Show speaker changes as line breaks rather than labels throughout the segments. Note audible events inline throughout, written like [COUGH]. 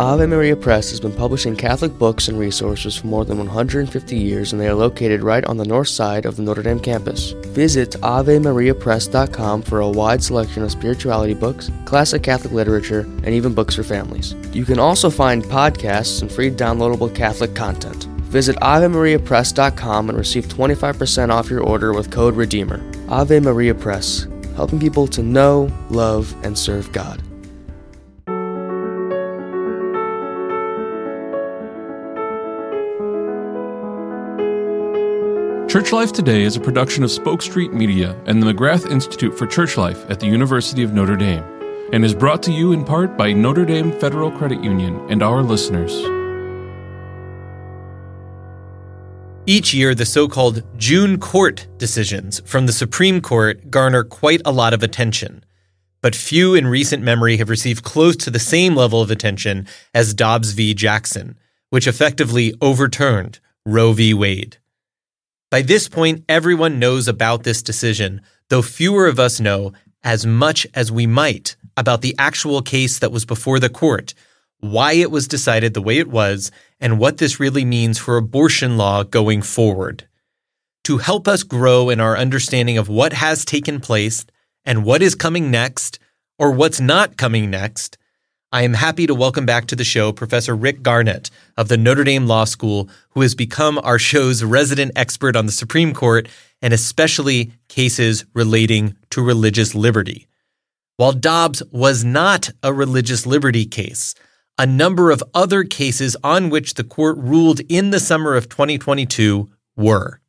Ave Maria Press has been publishing Catholic books and resources for more than 150 years, and they are located right on the north side of the Notre Dame campus. Visit AveMariaPress.com for a wide selection of spirituality books, classic Catholic literature, and even books for families. You can also find podcasts and free downloadable Catholic content. Visit AveMariaPress.com and receive 25% off your order with code REDEEMER. Ave Maria Press, helping people to know, love, and serve God.
Church Life Today is a production of Spoke Street Media and the McGrath Institute for Church Life at the University of Notre Dame, and is brought to you in part by Notre Dame Federal Credit Union and our listeners.
Each year, the so called June court decisions from the Supreme Court garner quite a lot of attention. But few in recent memory have received close to the same level of attention as Dobbs v. Jackson, which effectively overturned Roe v. Wade. By this point, everyone knows about this decision, though fewer of us know as much as we might about the actual case that was before the court, why it was decided the way it was, and what this really means for abortion law going forward. To help us grow in our understanding of what has taken place and what is coming next, or what's not coming next, I am happy to welcome back to the show Professor Rick Garnett of the Notre Dame Law School, who has become our show's resident expert on the Supreme Court and especially cases relating to religious liberty. While Dobbs was not a religious liberty case, a number of other cases on which the court ruled in the summer of 2022 were.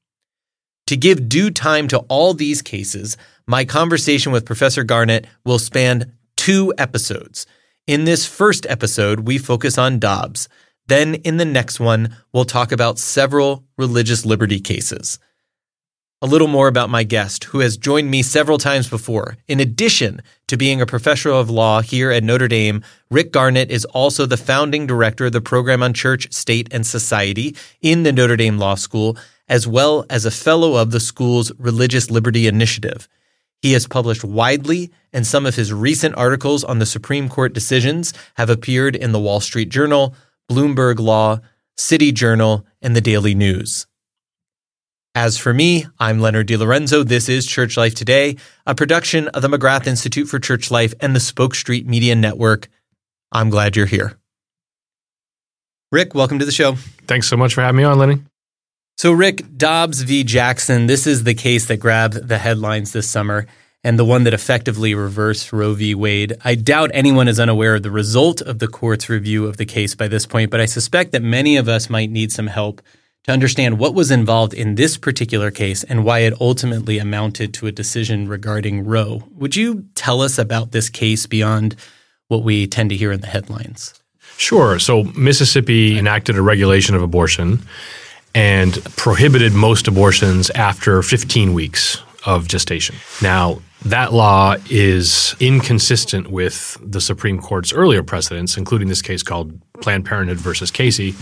To give due time to all these cases, my conversation with Professor Garnett will span two episodes. In this first episode, we focus on Dobbs. Then, in the next one, we'll talk about several religious liberty cases. A little more about my guest, who has joined me several times before. In addition to being a professor of law here at Notre Dame, Rick Garnett is also the founding director of the program on church, state, and society in the Notre Dame Law School, as well as a fellow of the school's Religious Liberty Initiative. He has published widely, and some of his recent articles on the Supreme Court decisions have appeared in the Wall Street Journal, Bloomberg Law, City Journal, and the Daily News. As for me, I'm Leonard DiLorenzo. This is Church Life Today, a production of the McGrath Institute for Church Life and the Spoke Street Media Network. I'm glad you're here. Rick, welcome to the show.
Thanks so much for having me on, Lenny.
So, Rick, Dobbs v. Jackson, this is the case that grabbed the headlines this summer and the one that effectively reversed Roe v. Wade. I doubt anyone is unaware of the result of the court's review of the case by this point, but I suspect that many of us might need some help to understand what was involved in this particular case and why it ultimately amounted to a decision regarding Roe. Would you tell us about this case beyond what we tend to hear in the headlines?
Sure. So, Mississippi enacted a regulation of abortion and prohibited most abortions after 15 weeks of gestation. Now, that law is inconsistent with the Supreme Court's earlier precedents, including this case called Planned Parenthood versus Casey,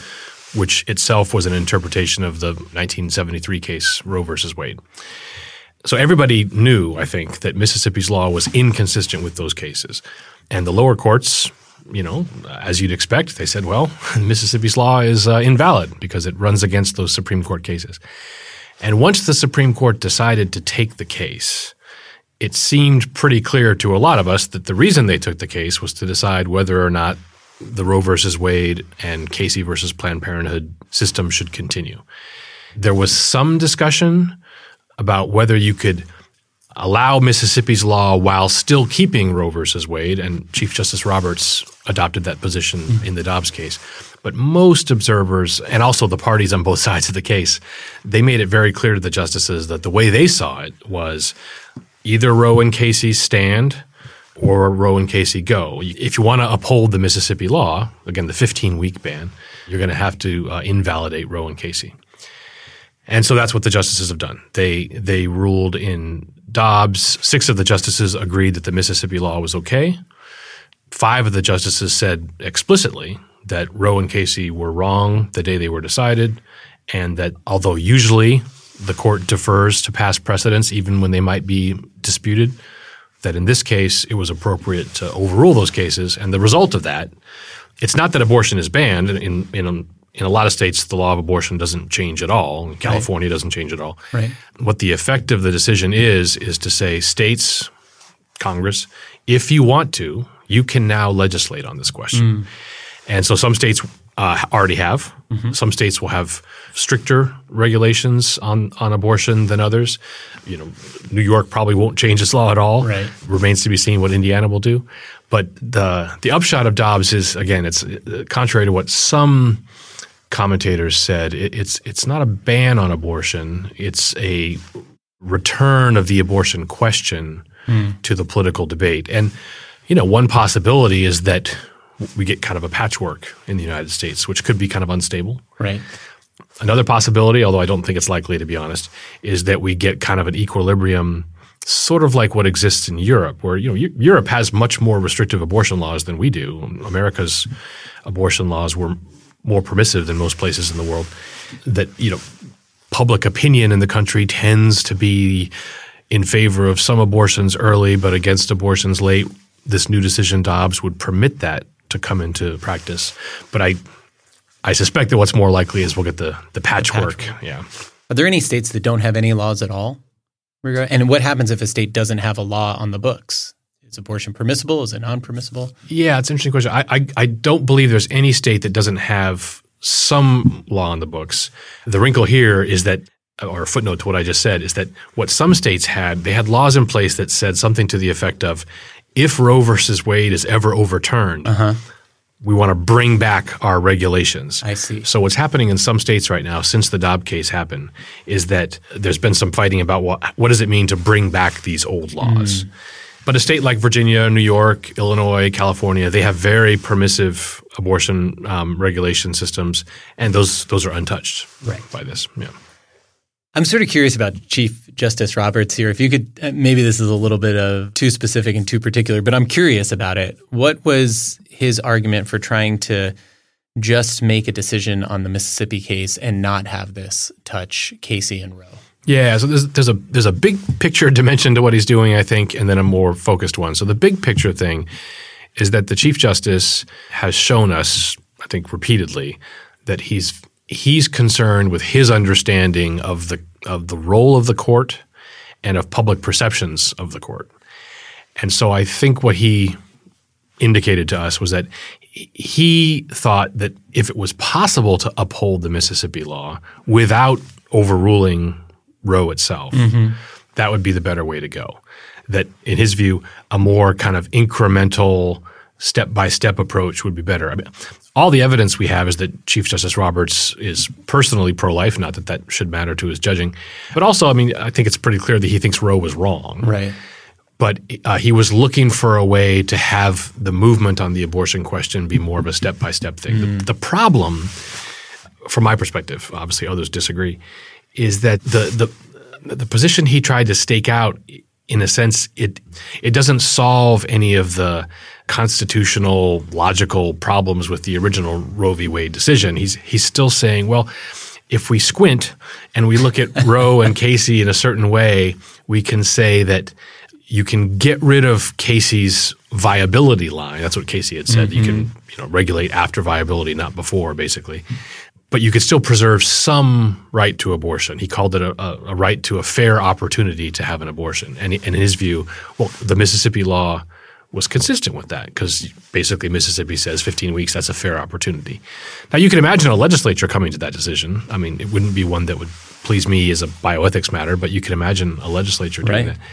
which itself was an interpretation of the 1973 case Roe versus Wade. So everybody knew, I think, that Mississippi's law was inconsistent with those cases. And the lower courts, you know, as you'd expect, they said, well, [LAUGHS] Mississippi's law is uh, invalid because it runs against those Supreme Court cases. And once the Supreme Court decided to take the case, it seemed pretty clear to a lot of us that the reason they took the case was to decide whether or not the Roe versus Wade and Casey versus Planned Parenthood system should continue. There was some discussion about whether you could allow Mississippi's law while still keeping Roe versus Wade, and Chief Justice Roberts adopted that position mm-hmm. in the Dobbs case. But most observers, and also the parties on both [LAUGHS] sides of the case, they made it very clear to the justices that the way they saw it was either Roe and Casey stand or Roe and Casey go. If you want to uphold the Mississippi law, again, the 15 week ban, you're going to have to uh, invalidate Roe and Casey. And so that's what the justices have done. They they ruled in Dobbs. Six of the justices agreed that the Mississippi law was okay. Five of the justices said explicitly that Roe and Casey were wrong the day they were decided, and that although usually the court defers to past precedents even when they might be disputed, that in this case it was appropriate to overrule those cases. And the result of that it's not that abortion is banned in in in a lot of states, the law of abortion doesn't change at all. California right. doesn't change at all.
Right.
What the effect of the decision is is to say, states, Congress, if you want to, you can now legislate on this question. Mm. And so some states uh, already have. Mm-hmm. Some states will have stricter regulations on, on abortion than others. You know, New York probably won't change its law at all.
Right.
Remains to be seen what Indiana will do. But the the upshot of Dobbs is again, it's uh, contrary to what some commentators said. It, it's it's not a ban on abortion. It's a return of the abortion question mm. to the political debate. And you know, one possibility is that we get kind of a patchwork in the United States, which could be kind of unstable.
Right.
Another possibility, although I don't think it's likely to be honest, is that we get kind of an equilibrium sort of like what exists in Europe, where you know Europe has much more restrictive abortion laws than we do. America's abortion laws were more permissive than most places in the world. That you know, public opinion in the country tends to be in favor of some abortions early, but against abortions late. This new decision, Dobbs, would permit that to come into practice. But I, I suspect that what's more likely is we'll get the the patchwork. The patchwork. Yeah.
Are there any states that don't have any laws at all? And what happens if a state doesn't have a law on the books? Is abortion permissible? Is it non-permissible?
Yeah, it's an interesting question. I, I, I don't believe there's any state that doesn't have some law on the books. The wrinkle here is that or a footnote to what I just said is that what some states had, they had laws in place that said something to the effect of if Roe versus Wade is ever overturned, uh-huh. we want to bring back our regulations.
I see.
So what's happening in some states right now, since the Dobbs case happened, is that there's been some fighting about what what does it mean to bring back these old laws. Mm. But a state like Virginia, New York, Illinois, California, they have very permissive abortion um, regulation systems, and those those are untouched
right.
by this. Yeah.
I'm sort of curious about Chief Justice Roberts here. If you could, uh, maybe this is a little bit of too specific and too particular, but I'm curious about it. What was his argument for trying to just make a decision on the Mississippi case and not have this touch Casey and Roe?
Yeah, so there's, there's a there's a big picture dimension to what he's doing, I think, and then a more focused one. So the big picture thing is that the Chief Justice has shown us, I think, repeatedly that he's he's concerned with his understanding of the of the role of the court and of public perceptions of the court. And so I think what he indicated to us was that he thought that if it was possible to uphold the Mississippi law without overruling Roe itself, mm-hmm. that would be the better way to go. That, in his view, a more kind of incremental, step by step approach would be better. I mean, all the evidence we have is that Chief Justice Roberts is personally pro life, not that that should matter to his judging. But also, I mean, I think it's pretty clear that he thinks Roe was wrong.
Right.
But uh, he was looking for a way to have the movement on the abortion question be more of a step by step thing. Mm. The, the problem, from my perspective, obviously others disagree, is that the the the position he tried to stake out in a sense, it it doesn't solve any of the constitutional logical problems with the original Roe v. Wade decision. He's he's still saying, well, if we squint and we look at [LAUGHS] Roe and Casey in a certain way, we can say that you can get rid of Casey's viability line. That's what Casey had said. Mm-hmm. You can you know regulate after viability, not before, basically but you could still preserve some right to abortion. He called it a, a, a right to a fair opportunity to have an abortion. And, in his view, well, the Mississippi law was consistent with that because basically Mississippi says 15 weeks, that's a fair opportunity. Now, you can imagine a legislature coming to that decision. I mean, it wouldn't be one that would please me as a bioethics matter, but you can imagine a legislature doing right. that.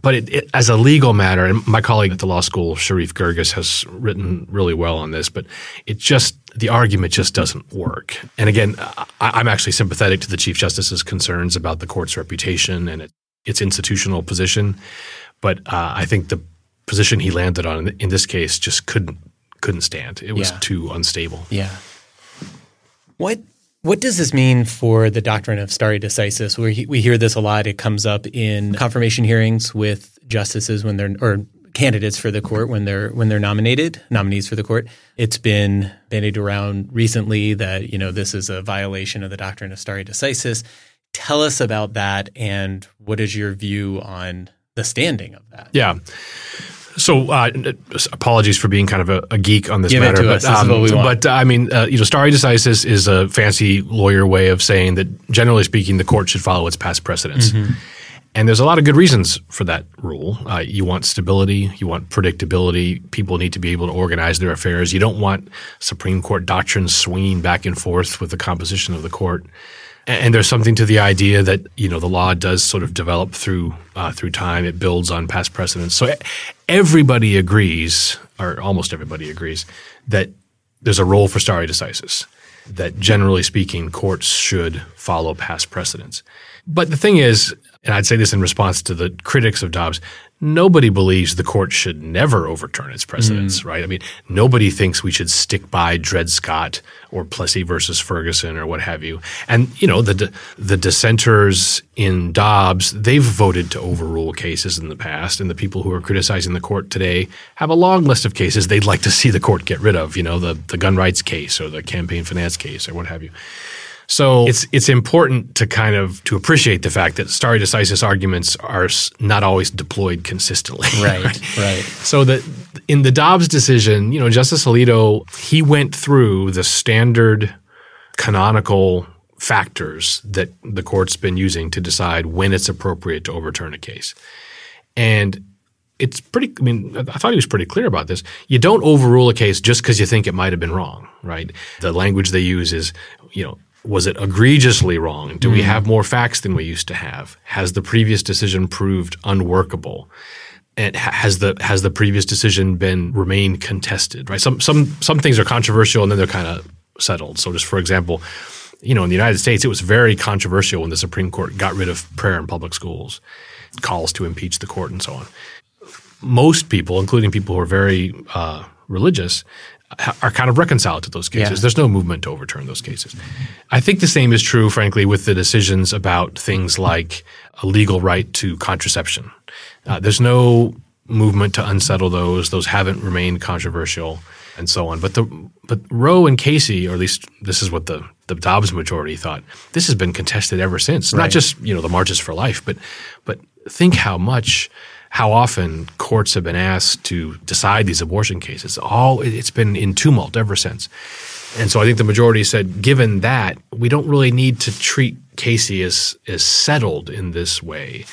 But it, it, as a legal matter, and my colleague at the law school, Sherif Girgis, has written really well on this, but it just, the argument just doesn't work. And again, I, am actually sympathetic to the Chief Justice's concerns about the court's reputation and it, its institutional position. But uh, I think the position he landed on in, in, this case just couldn't couldn't stand. It was
yeah.
too unstable.
Yeah. What what does this mean for the doctrine of stare decisis? We, we hear this a lot. It comes up in confirmation hearings with justices when they're or candidates for the court when they're when they're nominated, nominees for the court. It's been bandied around recently that you know this is a violation of the doctrine of stare decisis. Tell us about that and what is your view on the standing of that?
Yeah. So, uh, apologies for being kind of a, a geek on this
Give
matter, but
us. This is what we want.
but uh, I mean, uh, you know, stare decisis is a fancy lawyer way of saying that, generally speaking, the court should follow its past precedents.
Mm-hmm.
And there's a lot of good reasons for that rule. Uh, you want stability, you want predictability. People need to be able to organize their affairs. You don't want Supreme Court doctrines swinging back and forth with the composition of the court. And and there's something to the idea that you know the law does sort of develop through uh, through time. It builds on past precedents. So everybody agrees, or almost everybody agrees, that there's a role for stare decisis. That generally speaking, courts should follow past precedents. But the thing is, and I'd say this in response to the critics of Dobbs, nobody believes the court should never overturn its precedents, mm. right? I mean, nobody thinks we should stick by Dred Scott or Plessy versus Ferguson or what have you. And you know, the the dissenters in Dobbs, they've voted to overrule cases in the past, and the people who are criticizing the court today have a long list of cases they'd like to see the court get rid of. You know, the the gun rights case or the campaign finance case or what have you. So it's it's important to kind of to appreciate the fact that stare decisis arguments are not always deployed consistently.
Right, [LAUGHS] right.
So that in the Dobbs decision, you know, Justice Alito he went through the standard canonical factors that the court's been using to decide when it's appropriate to overturn a case. And it's pretty I mean, I thought he was pretty clear about this. You don't overrule a case just because you think it might have been wrong, right? The language they use is, you know, was it egregiously wrong? Do we have more facts than we used to have? Has the previous decision proved unworkable? And has the has the previous decision been remained contested? Right. Some some some things are controversial and then they're kind of settled. So just for example, you know, in the United States, it was very controversial when the Supreme Court got rid of prayer in public schools, calls to impeach the court, and so on. Most people, including people who are very uh, religious, are kind of reconciled to those cases.
Yeah.
There's no movement to overturn those cases. I think the same is true, frankly, with the decisions about things like a legal right to contraception. Uh, there's no movement to unsettle those. Those haven't remained controversial, and so on. But the but Roe and Casey, or at least this is what the the Dobbs majority thought. This has been contested ever since. Not just you know the marches for life, but but think how much. How often courts have been asked to decide these abortion cases? All it's been in tumult ever since. And so I think the majority said, given that, we don't really need to treat Casey as, as settled in this way.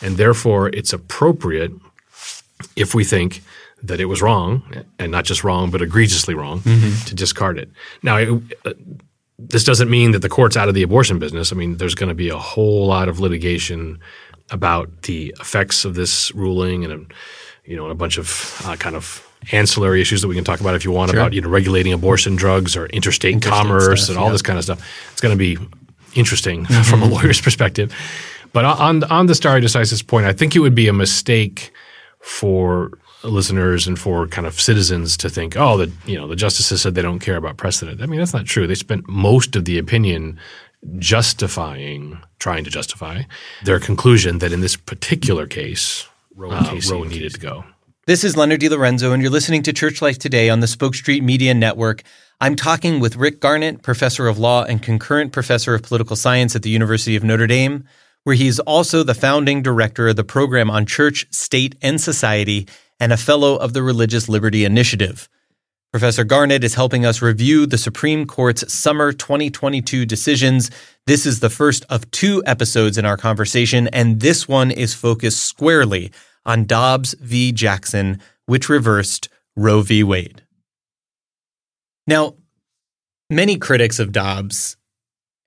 And therefore, it's appropriate if we think that it was wrong, and not just wrong, but egregiously wrong, to discard it. Now, it, uh, this doesn't mean that the court's out of the abortion business. I mean, there's going to be a whole lot of litigation about the effects of this ruling and, you know, a bunch of uh, kind of ancillary issues that we can talk about if you want about, you know, regulating abortion drugs or interstate,
Interstate
commerce
stuff,
and all
yeah.
this kind of stuff. It's going to be interesting [LAUGHS] from a lawyer's perspective. But on on the stare decisis point, I think it would be a mistake for listeners and for kind of citizens to think, oh, the you know the justices said they don't care about precedent. I mean, that's not true. They spent most of the opinion justifying, trying to justify their conclusion that in this particular case, Roe, uh, Roe needed to go.
This is Leonard DiLorenzo, and you're listening to Church Life Today on the Spoke Street Media Network. I'm talking with Rick Garnett, professor of law and concurrent professor of political science at the University of Notre Dame, where he's also the founding director of the program on church, state, and society, and a fellow of the Religious Liberty Initiative. Professor Garnett is helping us review the Supreme Court's summer 2022 decisions. This is the first of two episodes in our conversation, and this one is focused squarely on Dobbs v. Jackson, which reversed Roe v. Wade. Now, many critics of Dobbs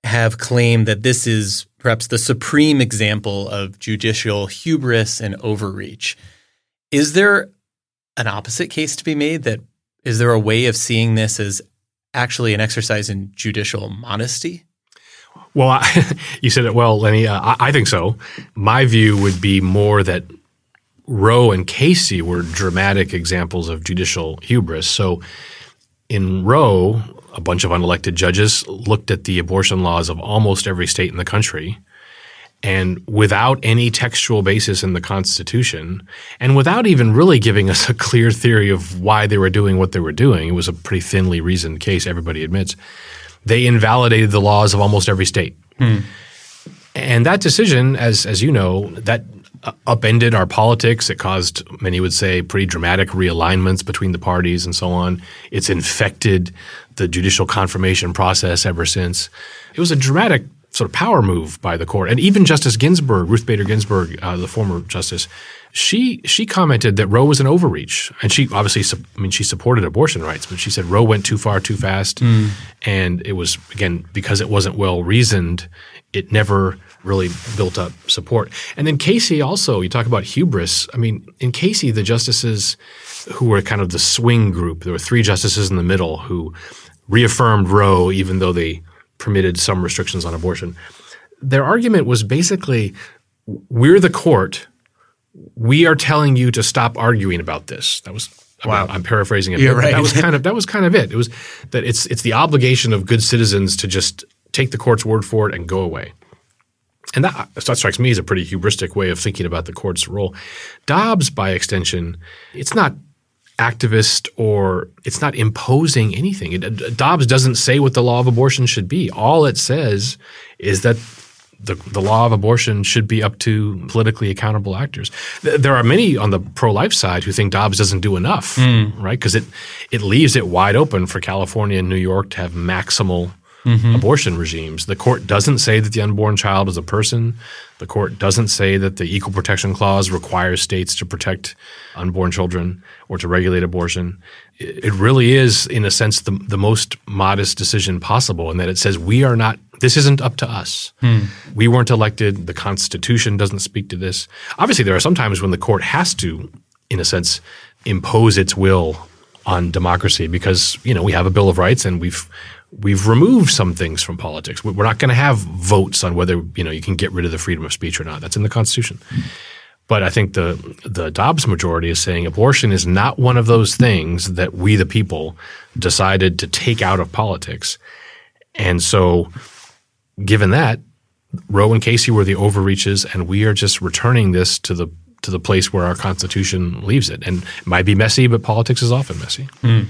have claimed that this is perhaps the supreme example of judicial hubris and overreach. Is there an opposite case to be made that is there a way of seeing this as actually an exercise in judicial modesty?
Well, I, [LAUGHS] you said it well, Lenny. Uh, I, I think so. My view would be more that Roe and Casey were dramatic examples of judicial hubris. So in Roe, a bunch of unelected judges looked at the abortion laws of almost every state in the country. And without any textual basis in the Constitution, and without even really giving us a clear theory of why they were doing what they were doing, it was a pretty thinly reasoned case, everybody admits, they invalidated the laws of almost every state. And that decision, as as you know, that uh, upended our politics. It caused, many would say, pretty dramatic realignments between the parties and so on. It's infected the judicial confirmation process ever since. It was a dramatic sort of power move by the court. And even Justice Ginsburg, Ruth Bader Ginsburg, uh, the former justice, she she commented that Roe was an overreach, and she obviously, I mean, she supported abortion rights, but she said Roe went too far, too fast, mm. and it was again because it wasn't well reasoned. It never really built up support. And then Casey also, you talk about hubris. I mean, in Casey, the justices who were kind of the swing group, there were three justices in the middle who reaffirmed Roe, even though they permitted some restrictions on abortion. Their argument was basically, we're the court we are telling you to stop arguing about this. That was wow. I'm, I'm paraphrasing it.
You're right.
That was kind of that was kind of it. It was that it's it's the obligation of good citizens to just take the court's word for it and go away. And that, that strikes me as a pretty hubristic way of thinking about the court's role. Dobbs, by extension, it's not activist or it's not imposing anything. It, Dobbs doesn't say what the law of abortion should be. All it says is that the, the law of abortion should be up to politically accountable actors. There are many on the pro life side who think Dobbs doesn't do enough, mm. right? Because it it leaves it wide open for California and New York to have maximal mm-hmm. abortion regimes. The court doesn't say that the unborn child is a person. The court doesn't say that the Equal Protection Clause requires states to protect unborn children or to regulate abortion. It really is, in a sense, the, the most modest decision possible, in that it says we are not this isn't up to us. Hmm. We weren't elected. The Constitution doesn't speak to this. Obviously, there are some times when the court has to, in a sense, impose its will on democracy because you know we have a Bill of Rights and we've we've removed some things from politics. We're not going to have votes on whether you know you can get rid of the freedom of speech or not. That's in the Constitution. But I think the the Dobbs majority is saying abortion is not one of those things that we the people decided to take out of politics. And so given that, Roe and Casey were the overreaches and we are just returning this to the to the place where our constitution leaves it. And it might be messy, but politics is often messy. Mm.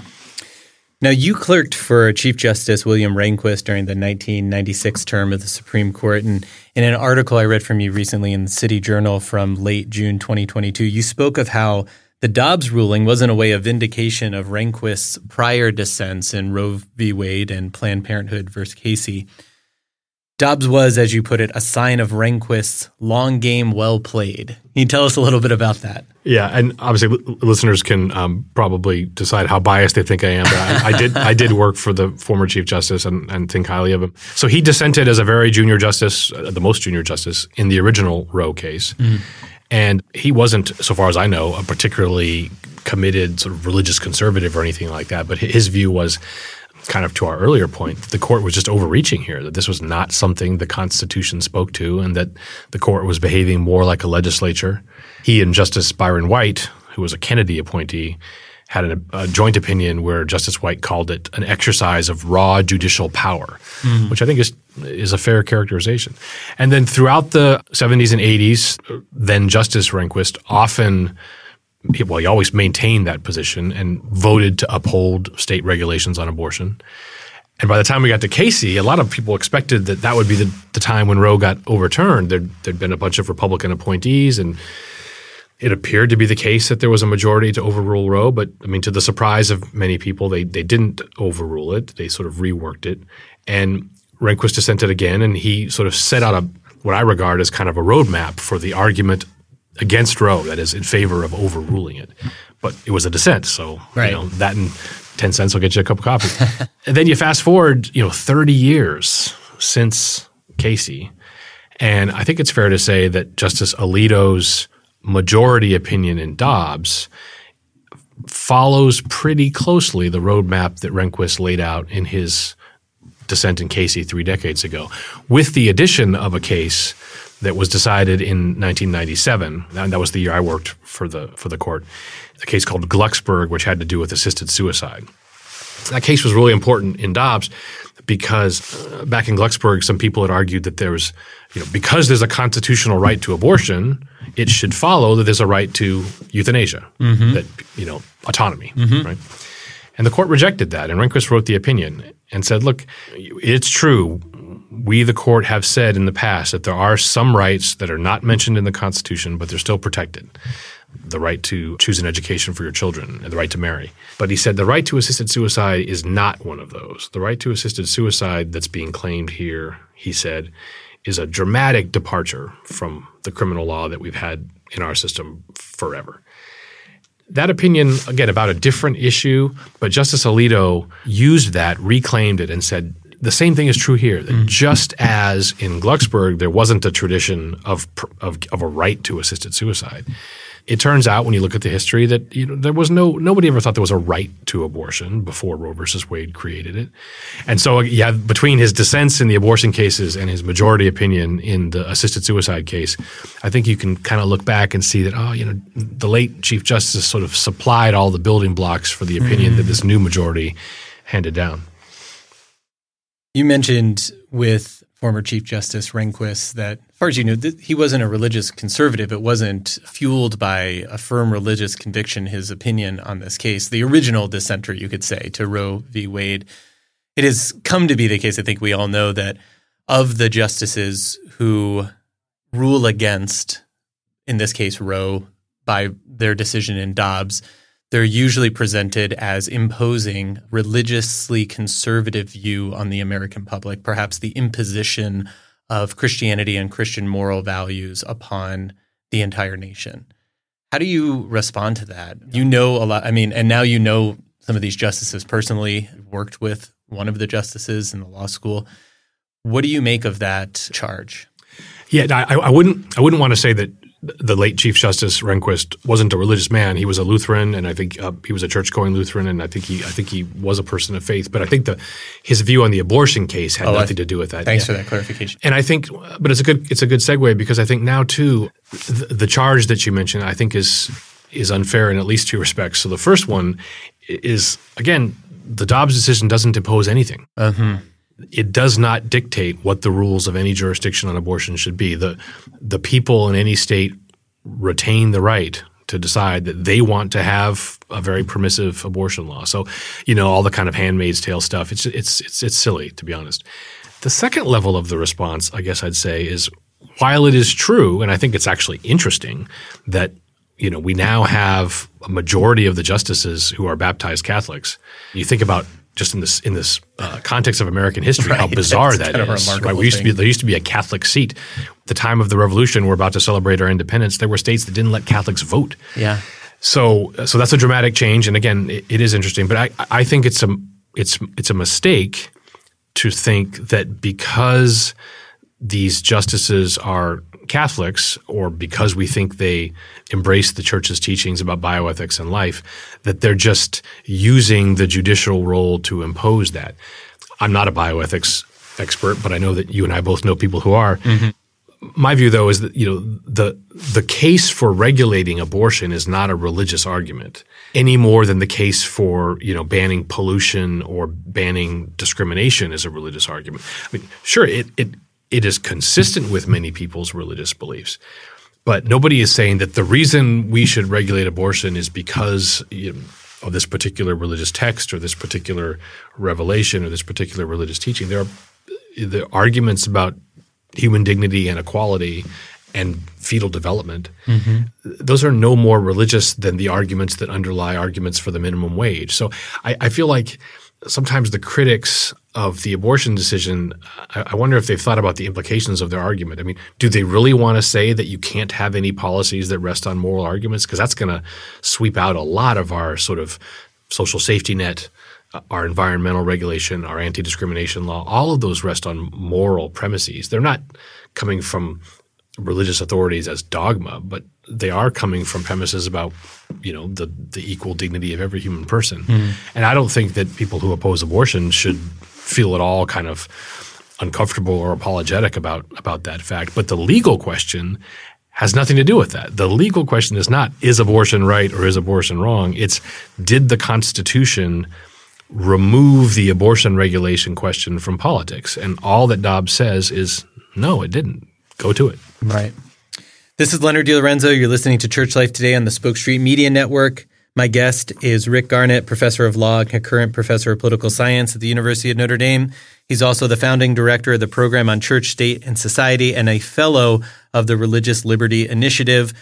Now, you clerked for Chief Justice William Rehnquist during the 1996 term of the Supreme Court. And in an article I read from you recently in the City Journal from late June 2022, you spoke of how the Dobbs ruling wasn't a way of vindication of Rehnquist's prior dissents in Roe v. Wade and Planned Parenthood versus Casey. Dobbs was, as you put it, a sign of Rehnquist's long game well played. Can you tell us a little bit about that?
Yeah, and obviously listeners can um, probably decide how biased they think I am. But I, I, did I did work for the former Chief Justice and, and, think highly of him. So he dissented as a very junior justice, uh, the most junior justice in the original Roe case, mm. and he wasn't, so far as I know, a particularly committed sort of religious conservative or anything like that. But his view was kind of to our earlier point, the court was just overreaching here, that this was not something the Constitution spoke to, and that the court was behaving more like a legislature. He and Justice Byron White, who was a Kennedy appointee, had a, a joint opinion where Justice White called it an exercise of raw judicial power, mm-hmm. which I think is is a fair characterization. And then throughout the 70s and 80s, then Justice Rehnquist often well, he always maintained that position and voted to uphold state regulations on abortion. And by the time we got to Casey, a lot of people expected that that would be the, the time when Roe got overturned. There'd, there'd been a bunch of Republican appointees, and it appeared to be the case that there was a majority to overrule Roe. But I mean, to the surprise of many people, they they didn't overrule it. They sort of reworked it, and Rehnquist dissented again, and he sort of set out a what I regard as kind of a roadmap for the argument against Roe, that is, in favor of overruling it. But it was a dissent, so right. you know that and ten cents will get you a cup of coffee. [LAUGHS] and then you fast forward, you know, thirty years since Casey, and I think it's fair to say that Justice Alito's majority opinion in Dobbs follows pretty closely the roadmap that Rehnquist laid out in his dissent in Casey three decades ago, with the addition of a case that was decided in 1997. And that was the year I worked for the for the court. A case called Glucksberg, which had to do with assisted suicide. That case was really important in Dobbs because uh, back in Glucksberg, some people had argued that there was, you know, because there's a constitutional right to abortion, it should follow that there's a right to euthanasia, mm-hmm. that you know, autonomy, mm-hmm. right? And the court rejected that. And Rehnquist wrote the opinion and said, look, it's true. We, the court, have said in the past that there are some rights that are not mentioned in the Constitution, but they're still protected. The right to choose an education for your children and the right to marry. But he said the right to assisted suicide is not one of those. The right to assisted suicide that's being claimed here, he said, is a dramatic departure from the criminal law that we've had in our system forever. That opinion, again, about a different issue, but Justice Alito used that, reclaimed it, and said the same thing is true here. That mm. just as in Glucksberg, there wasn't a tradition of, of, of a right to assisted suicide it turns out when you look at the history that you know there was no nobody ever thought there was a right to abortion before Roe versus Wade created it, and so yeah, between his dissents in the abortion cases and his majority opinion in the assisted suicide case, I think you can kind of look back and see that oh you know the late Chief Justice sort of supplied all the building blocks for the opinion mm-hmm. that this new majority handed down.
You mentioned with former Chief Justice Rehnquist that, as far as you know, th- he wasn't a religious conservative. It wasn't fueled by a firm religious conviction, his opinion on this case. The original dissenter, you could say, to Roe v. Wade. It has come to be the case, I think we all know, that of the justices who rule against, in this case, Roe, by their decision in Dobbs, they're usually presented as imposing religiously conservative view on the American public, perhaps the imposition of Christianity and Christian moral values upon the entire nation. How do you respond to that? You know a lot. I mean, and now you know some of these justices personally, worked with one of the justices in the law school. What do you make of that charge?
Yeah, I, I wouldn't. I wouldn't want to say that the late Chief Justice Rehnquist wasn't a religious man. He was a Lutheran, and I think uh, he was a church-going Lutheran, and I think he, I think he was a person of faith. But I think the his view on the abortion case had oh, nothing to do with that.
Thanks yeah. for that clarification.
And I think, but it's a good, it's a good segue because I think now too, the, the charge that you mentioned, I think is is unfair in at least two respects. So the first one is again, the Dobbs decision doesn't impose anything. Uh-huh it does not dictate what the rules of any jurisdiction on abortion should be. The the people in any state retain the right to decide that they want to have a very permissive abortion law. So, you know, all the kind of handmaid's tale stuff, it's it's it's it's silly to be honest. The second level of the response, I guess I'd say, is while it is true, and I think it's actually interesting that you know we now have a majority of the justices who are baptized Catholics. You think about just in this in this uh, context of American history, [LAUGHS] right. how bizarre that is. Right? We used to be there used to be a Catholic seat. At the time of the Revolution, we're about to celebrate our independence. There were states that didn't let Catholics vote.
Yeah.
So so that's a dramatic change, and again, it, it is interesting. But I I think it's a it's it's a mistake to think that because these justices are Catholics, or because we think they embrace the church's teachings about bioethics and life, that they're just using the judicial role to impose that. I'm not a bioethics expert, but I know that you and I both know people who are. Mm-hmm. My view, though, is that you know the the case for regulating abortion is not a religious argument any more than the case for you know banning pollution or banning discrimination is a religious argument. I mean, sure, it it it is consistent with many people's religious beliefs. But nobody is saying that the reason we should regulate abortion is because you know, of this particular religious text or this particular revelation or this particular religious teaching. There are the arguments about human dignity and equality and fetal development. Mm-hmm. Those are no more religious than the arguments that underlie arguments for the minimum wage. So I, I feel like sometimes the critics of the abortion decision, I, wonder if they've thought about the implications of their argument. I mean, do they really want to say that you can't have any policies that rest on moral arguments? Because that's going to sweep out a lot of our sort of social safety net, uh, our environmental regulation, our anti discrimination law. All of those rest on moral premises. They're not coming from religious authorities as dogma, but they are coming from premises about you know the the equal dignity of every human person. Mm. And I don't think that people who oppose abortion should feel at all kind of uncomfortable or apologetic about about that fact. But the legal question has nothing to do with that. The legal question is not is abortion right or is abortion wrong? It's did the Constitution remove the abortion regulation question from politics? And all that Dobbs says is no, it didn't. Go to it.
Right. This is Leonard DiLorenzo. You're listening to Church Life Today on the Spoke Street Media Network. My guest is Rick Garnett, professor of law and concurrent professor of political science at the University of Notre Dame. He's also the founding director of the program on church, state, and society and a fellow of the Religious Liberty Initiative.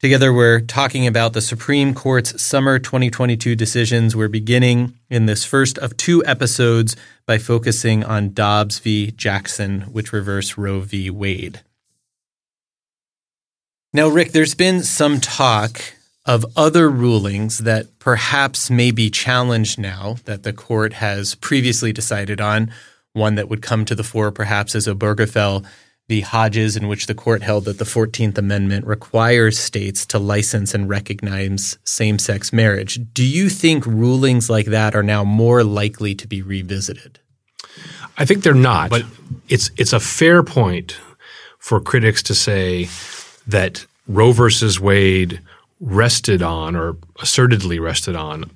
Together, we're talking about the Supreme Court's summer 2022 decisions. We're beginning in this first of two episodes by focusing on Dobbs v. Jackson, which reversed Roe v. Wade. Now, Rick, there's been some talk of other rulings that perhaps may be challenged now that the court has previously decided on. One that would come to the fore perhaps is Obergefell v. Hodges, in which the court held that the 14th Amendment requires states to license and recognize same sex marriage. Do you think rulings like that are now more likely to be revisited?
I think they're not, but it's it's a fair point for critics to say that Roe versus Wade rested on or assertedly rested on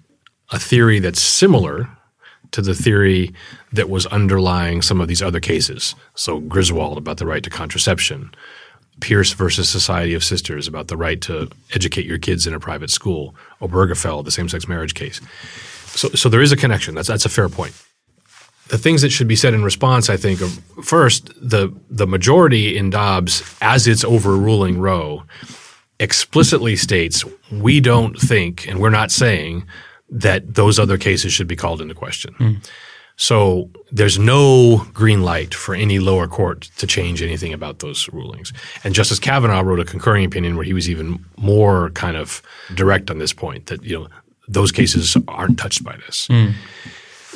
a theory that's similar to the theory that was underlying some of these other cases. So Griswold about the right to contraception, Pierce versus Society of Sisters about the right to educate your kids in a private school, Obergefell, the same-sex marriage case. So, so there is a connection. That's that's a fair point. The things that should be said in response, I think, are first the the majority in Dobbs, as it's overruling Roe, explicitly states we don't think, and we're not saying that those other cases should be called into question. Mm. So there's no green light for any lower court to change anything about those rulings. And Justice Kavanaugh wrote a concurring opinion where he was even more kind of direct on this point that you know those cases aren't touched by this. Mm.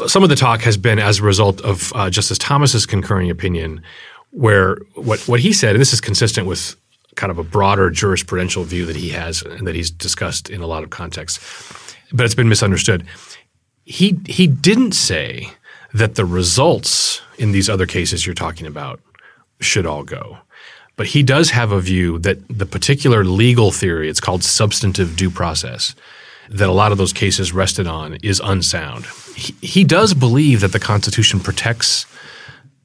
Some of the talk has been as a result of uh, Justice Thomas's concurring opinion, where what what he said, and this is consistent with kind of a broader jurisprudential view that he has and that he's discussed in a lot of contexts but it's been misunderstood. He he didn't say that the results in these other cases you're talking about should all go. But he does have a view that the particular legal theory, it's called substantive due process, that a lot of those cases rested on is unsound. He, he does believe that the Constitution protects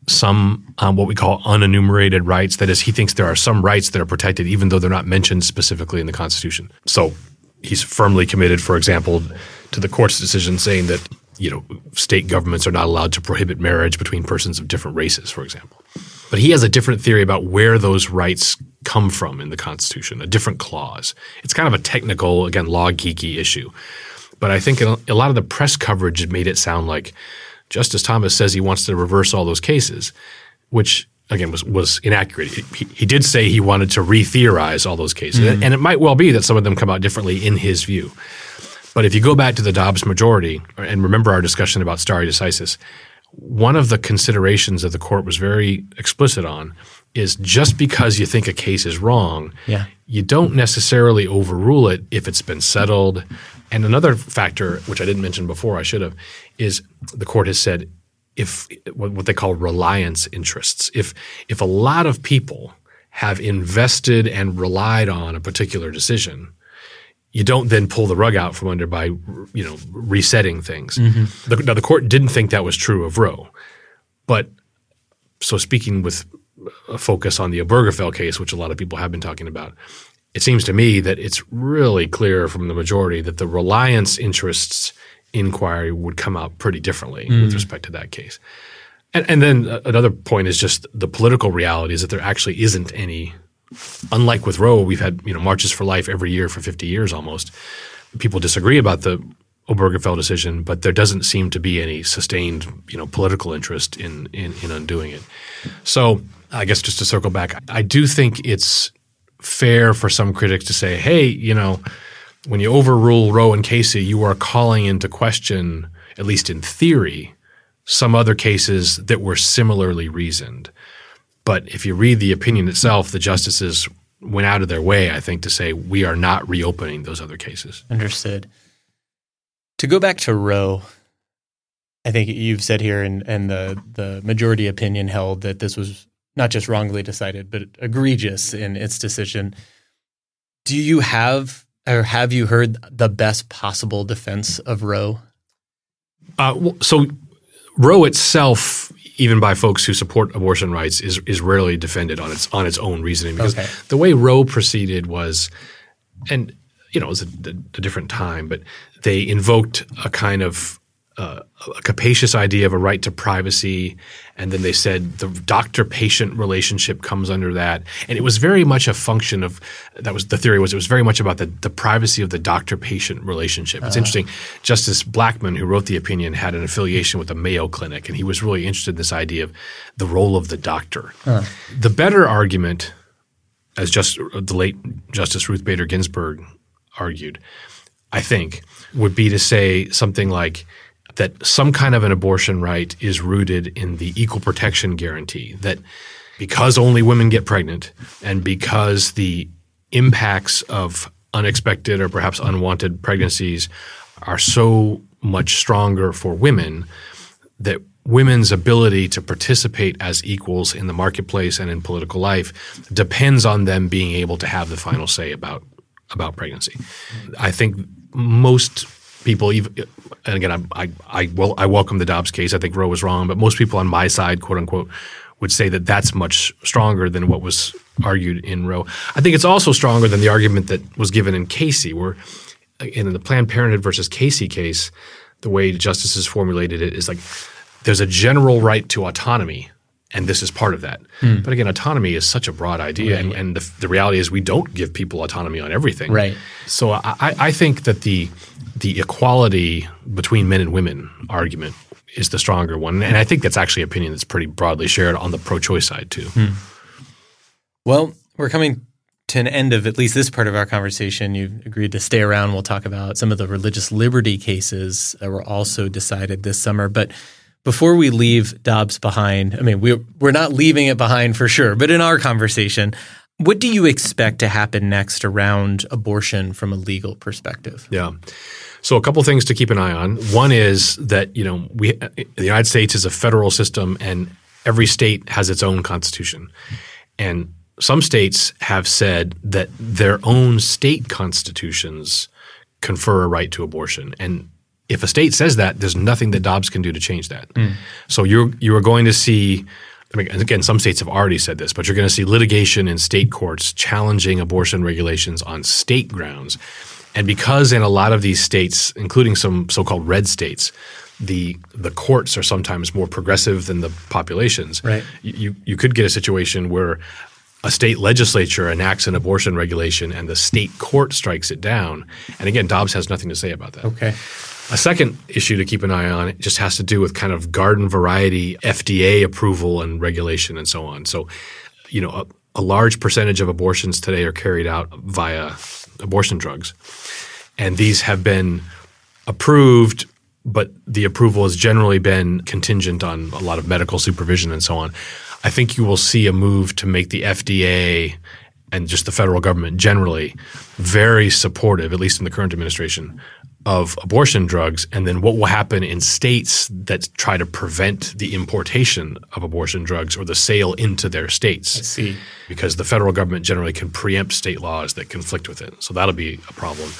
some um, what we call unenumerated rights. That is, he thinks there are some rights that are protected even though they're not mentioned specifically in the Constitution. So he's firmly committed, for example, to the court's decision saying that you know state governments are not allowed to prohibit marriage between persons of different races, for example. But he has a different theory about where those rights come from in the Constitution, a different clause. It's kind of a technical, again, law geeky issue. But I think a lot of the press coverage made it sound like Justice Thomas says he wants to reverse all those cases, which again was was inaccurate. He, he did say he wanted to re-theorize all those cases, mm-hmm. and it might well be that some of them come out differently in his view. But if you go back to the Dobbs majority and remember our discussion about stare decisis, one of the considerations that the court was very explicit on is just because you think a case is wrong,
yeah.
you don't necessarily overrule it if it's been settled. And another factor, which I didn't mention before, I should have, is the court has said if what they call reliance interests. If if a lot of people have invested and relied on a particular decision, you don't then pull the rug out from under by you know resetting things. Mm-hmm. The, now the court didn't think that was true of Roe, but so speaking with a focus on the Obergefell case, which a lot of people have been talking about, it seems to me that it's really clear from the majority that the reliance interests inquiry would come out pretty differently mm. with respect to that case. And, and then another point is just the political reality is that there actually isn't any. Unlike with Roe, we've had you know marches for life every year for 50 years almost. People disagree about the Obergefell decision, but there doesn't seem to be any sustained you know political interest in in, in undoing it. So I guess just to circle back, I do think it's fair for some critics to say, hey, you know, when you overrule Roe and Casey, you are calling into question, at least in theory, some other cases that were similarly reasoned. But if you read the opinion itself, the justices went out of their way, I think, to say we are not reopening those other cases.
Understood. To go back to Roe, I think you've said here, and, and the, the majority opinion held that this was not just wrongly decided, but egregious in its decision. Do you have or have you heard the best possible defense of Roe?
Uh, so, Roe itself, even by folks who support abortion rights, is is rarely defended on its on its own reasoning because okay. the way Roe proceeded was, and you know, it was a, a different time, but they invoked a kind of uh, a capacious idea of a right to privacy, and then they said the doctor-patient relationship comes under that, and it was very much a function of that was the theory was it was very much about the, the privacy of the doctor-patient relationship. It's uh interesting. Justice Blackmun, who wrote the opinion, had an affiliation with the Mayo Clinic, and he was really interested in this idea of the role of the doctor. uh The better argument, as just the late Justice Ruth Bader Ginsburg argued, I think, would be to say something like that some kind of an abortion right is rooted in the equal protection guarantee that because only women get pregnant and because the impacts of unexpected or perhaps unwanted pregnancies are so much stronger for women that women's ability to participate as equals in the marketplace and in political life depends on them being able to have the final say about about pregnancy. I think most people, even, and again, I, I, I, well, I welcome the Dobbs case. I think Roe was wrong, but most people on my side, quote unquote, would say that that's much stronger than what was argued in Roe. I think it's also stronger than the argument that was given in Casey, where in the Planned Parenthood versus Casey case, the way justices formulated it is like there's a general right to autonomy and this is part of that. Mm. But again, autonomy is such a broad idea, right. and, and the, the, reality is we don't give people autonomy on everything.
Right.
So I, I think that the the equality between men and women argument is the stronger one, and I think that's actually an opinion that's pretty broadly shared on the pro-choice side too. Mm.
Well, we're coming to an end of at least this part of our conversation. You've agreed to stay around. We'll talk about some of the religious liberty cases that were also decided this summer, but before we leave Dobbs behind, I mean, we're, we're not leaving it behind for sure, but in our conversation, what do you expect to happen next around abortion from a legal perspective?
Yeah. So a couple things to keep an eye on. One is that, you know, we the United States is a federal system and every state has its own constitution. And some states have said that their own state constitutions confer a right to abortion. And if a state says that, there's nothing that Dobbs can do to change that. Mm. So you're you are going to see. I mean, again, some states have already said this, but you're going to see litigation in state courts challenging abortion regulations on state grounds. And because in a lot of these states, including some so-called red states, the the courts are sometimes more progressive than the populations.
Right.
You you could get a situation where a state legislature enacts an abortion regulation and the state court strikes it down. And again, Dobbs has nothing to say about that.
Okay.
A second issue to keep an eye on just has to do with kind of garden variety FDA approval and regulation and so on. So, you know, a, a large percentage of abortions today are carried out via abortion drugs. And these have been approved, but the approval has generally been contingent on a lot of medical supervision and so on. I think you will see a move to make the FDA and just the federal government generally very supportive, at least in the current administration, of abortion drugs and then what will happen in states that try to prevent the importation of abortion drugs or the sale into their states.
I see.
Because the federal government generally can preempt state laws that conflict with it. So that'll be a problem.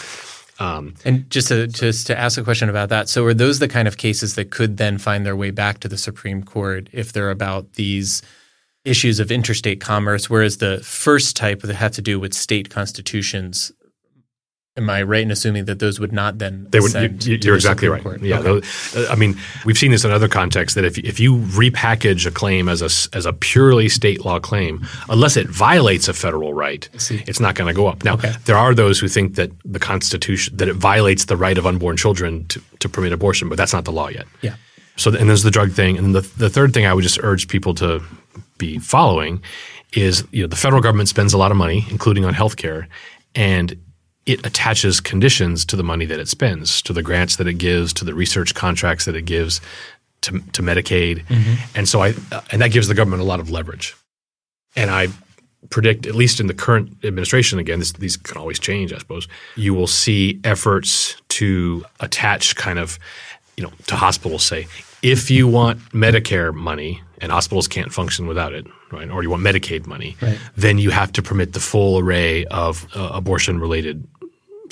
Um, and just to just to ask a question about that, so are those the kind of cases that could then find their way back to the Supreme Court if they're about these issues of interstate commerce, whereas the first type that have to do with state constitutions Am I right in assuming that those would not then? They would.
You, are exactly right. Court? Yeah, okay. those, uh, I mean, we've seen this in other contexts that if if you repackage a claim as a as a purely state law claim, unless it violates a federal right, it's not going to go up. Now, okay. there are those who think that the Constitution that it violates the right of unborn children to, to permit abortion, but that's not the law yet.
Yeah.
So, and there's the drug thing, and the the third thing I would just urge people to be following is you know the federal government spends a lot of money, including on healthcare, and it attaches conditions to the money that it spends, to the grants that it gives, to the research contracts that it gives, to, to Medicaid, mm-hmm. and so I and that gives the government a lot of leverage. And I predict, at least in the current administration, again, this, these can always change, I suppose. You will see efforts to attach kind of, you know, to hospitals say, if you want Medicare money, and hospitals can't function without it, right? Or you want Medicaid money,
right.
then you have to permit the full array of uh, abortion-related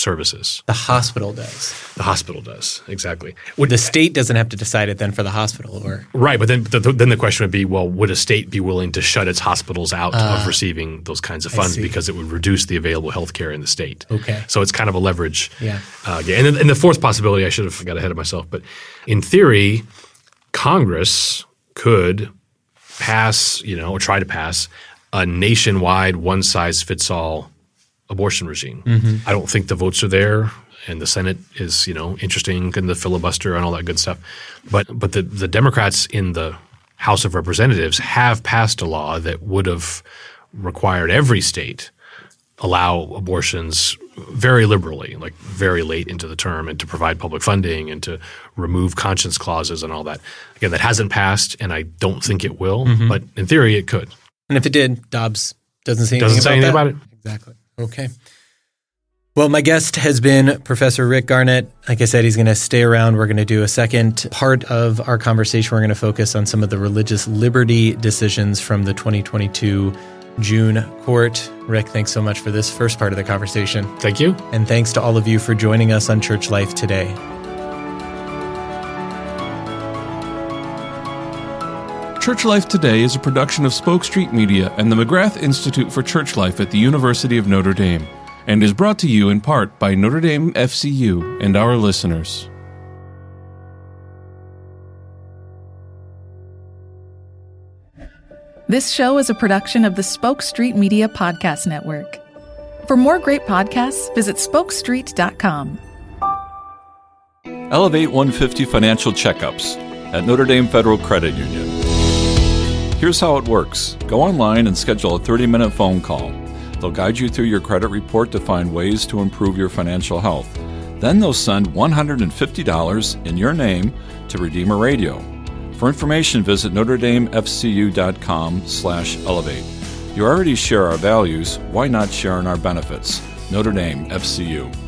services.
The hospital does.
The hospital does exactly.
Would the state doesn't have to decide it then for the hospital, or
Right, but then the, then the question would be, well, would a state be willing to shut its hospitals out of receiving those kinds of funds because it would reduce the available health care in the state?
Okay.
So it's kind of a leverage.
Yeah.
Uh, game. and, then, and the fourth possibility, I should have got ahead of myself, but in theory, Congress could pass, you know, or try to pass a nationwide one size fits all abortion regime. Mm-hmm. I don't think the votes are there, and the Senate is, you know, interesting and the filibuster and all that good stuff. But but the the Democrats in the House of Representatives have passed a law that would have required every state allow abortions very liberally, like very late into the term, and to provide public funding and to remove conscience clauses and all that. Again, that hasn't passed, and I don't think it will, mm-hmm. but in theory, it could.
and if it did, Dobbs doesn't say
Doesn't
anything
say
about
anything
that?
about it.
Exactly. Okay. Well, my guest has been Professor Rick Garnett. Like I said, he's going to stay around. We're going to do a second part of our conversation. We're going to focus on some of the religious liberty decisions from the 2022 June court. Rick, thanks so much for this first part of the conversation.
Thank you.
And thanks to all of you for joining us on Church Life today.
Church Life Today is a production of Spoke Street Media and the McGrath Institute for Church Life at the University of Notre Dame, and is brought to you in part by Notre Dame FCU and our listeners.
This show is a production of the Spoke Street Media Podcast Network. For more great podcasts, visit spokestreet.com.
Elevate 150 financial checkups at Notre Dame Federal Credit Union. Here's how it works go online and schedule a 30 minute phone call. They'll guide you through your credit report to find ways to improve your financial health. Then they'll send $150 in your name to Redeemer Radio. For information, visit NotreDameFCU.com slash elevate. You already share our values, why not share in our benefits? Notre Dame FCU.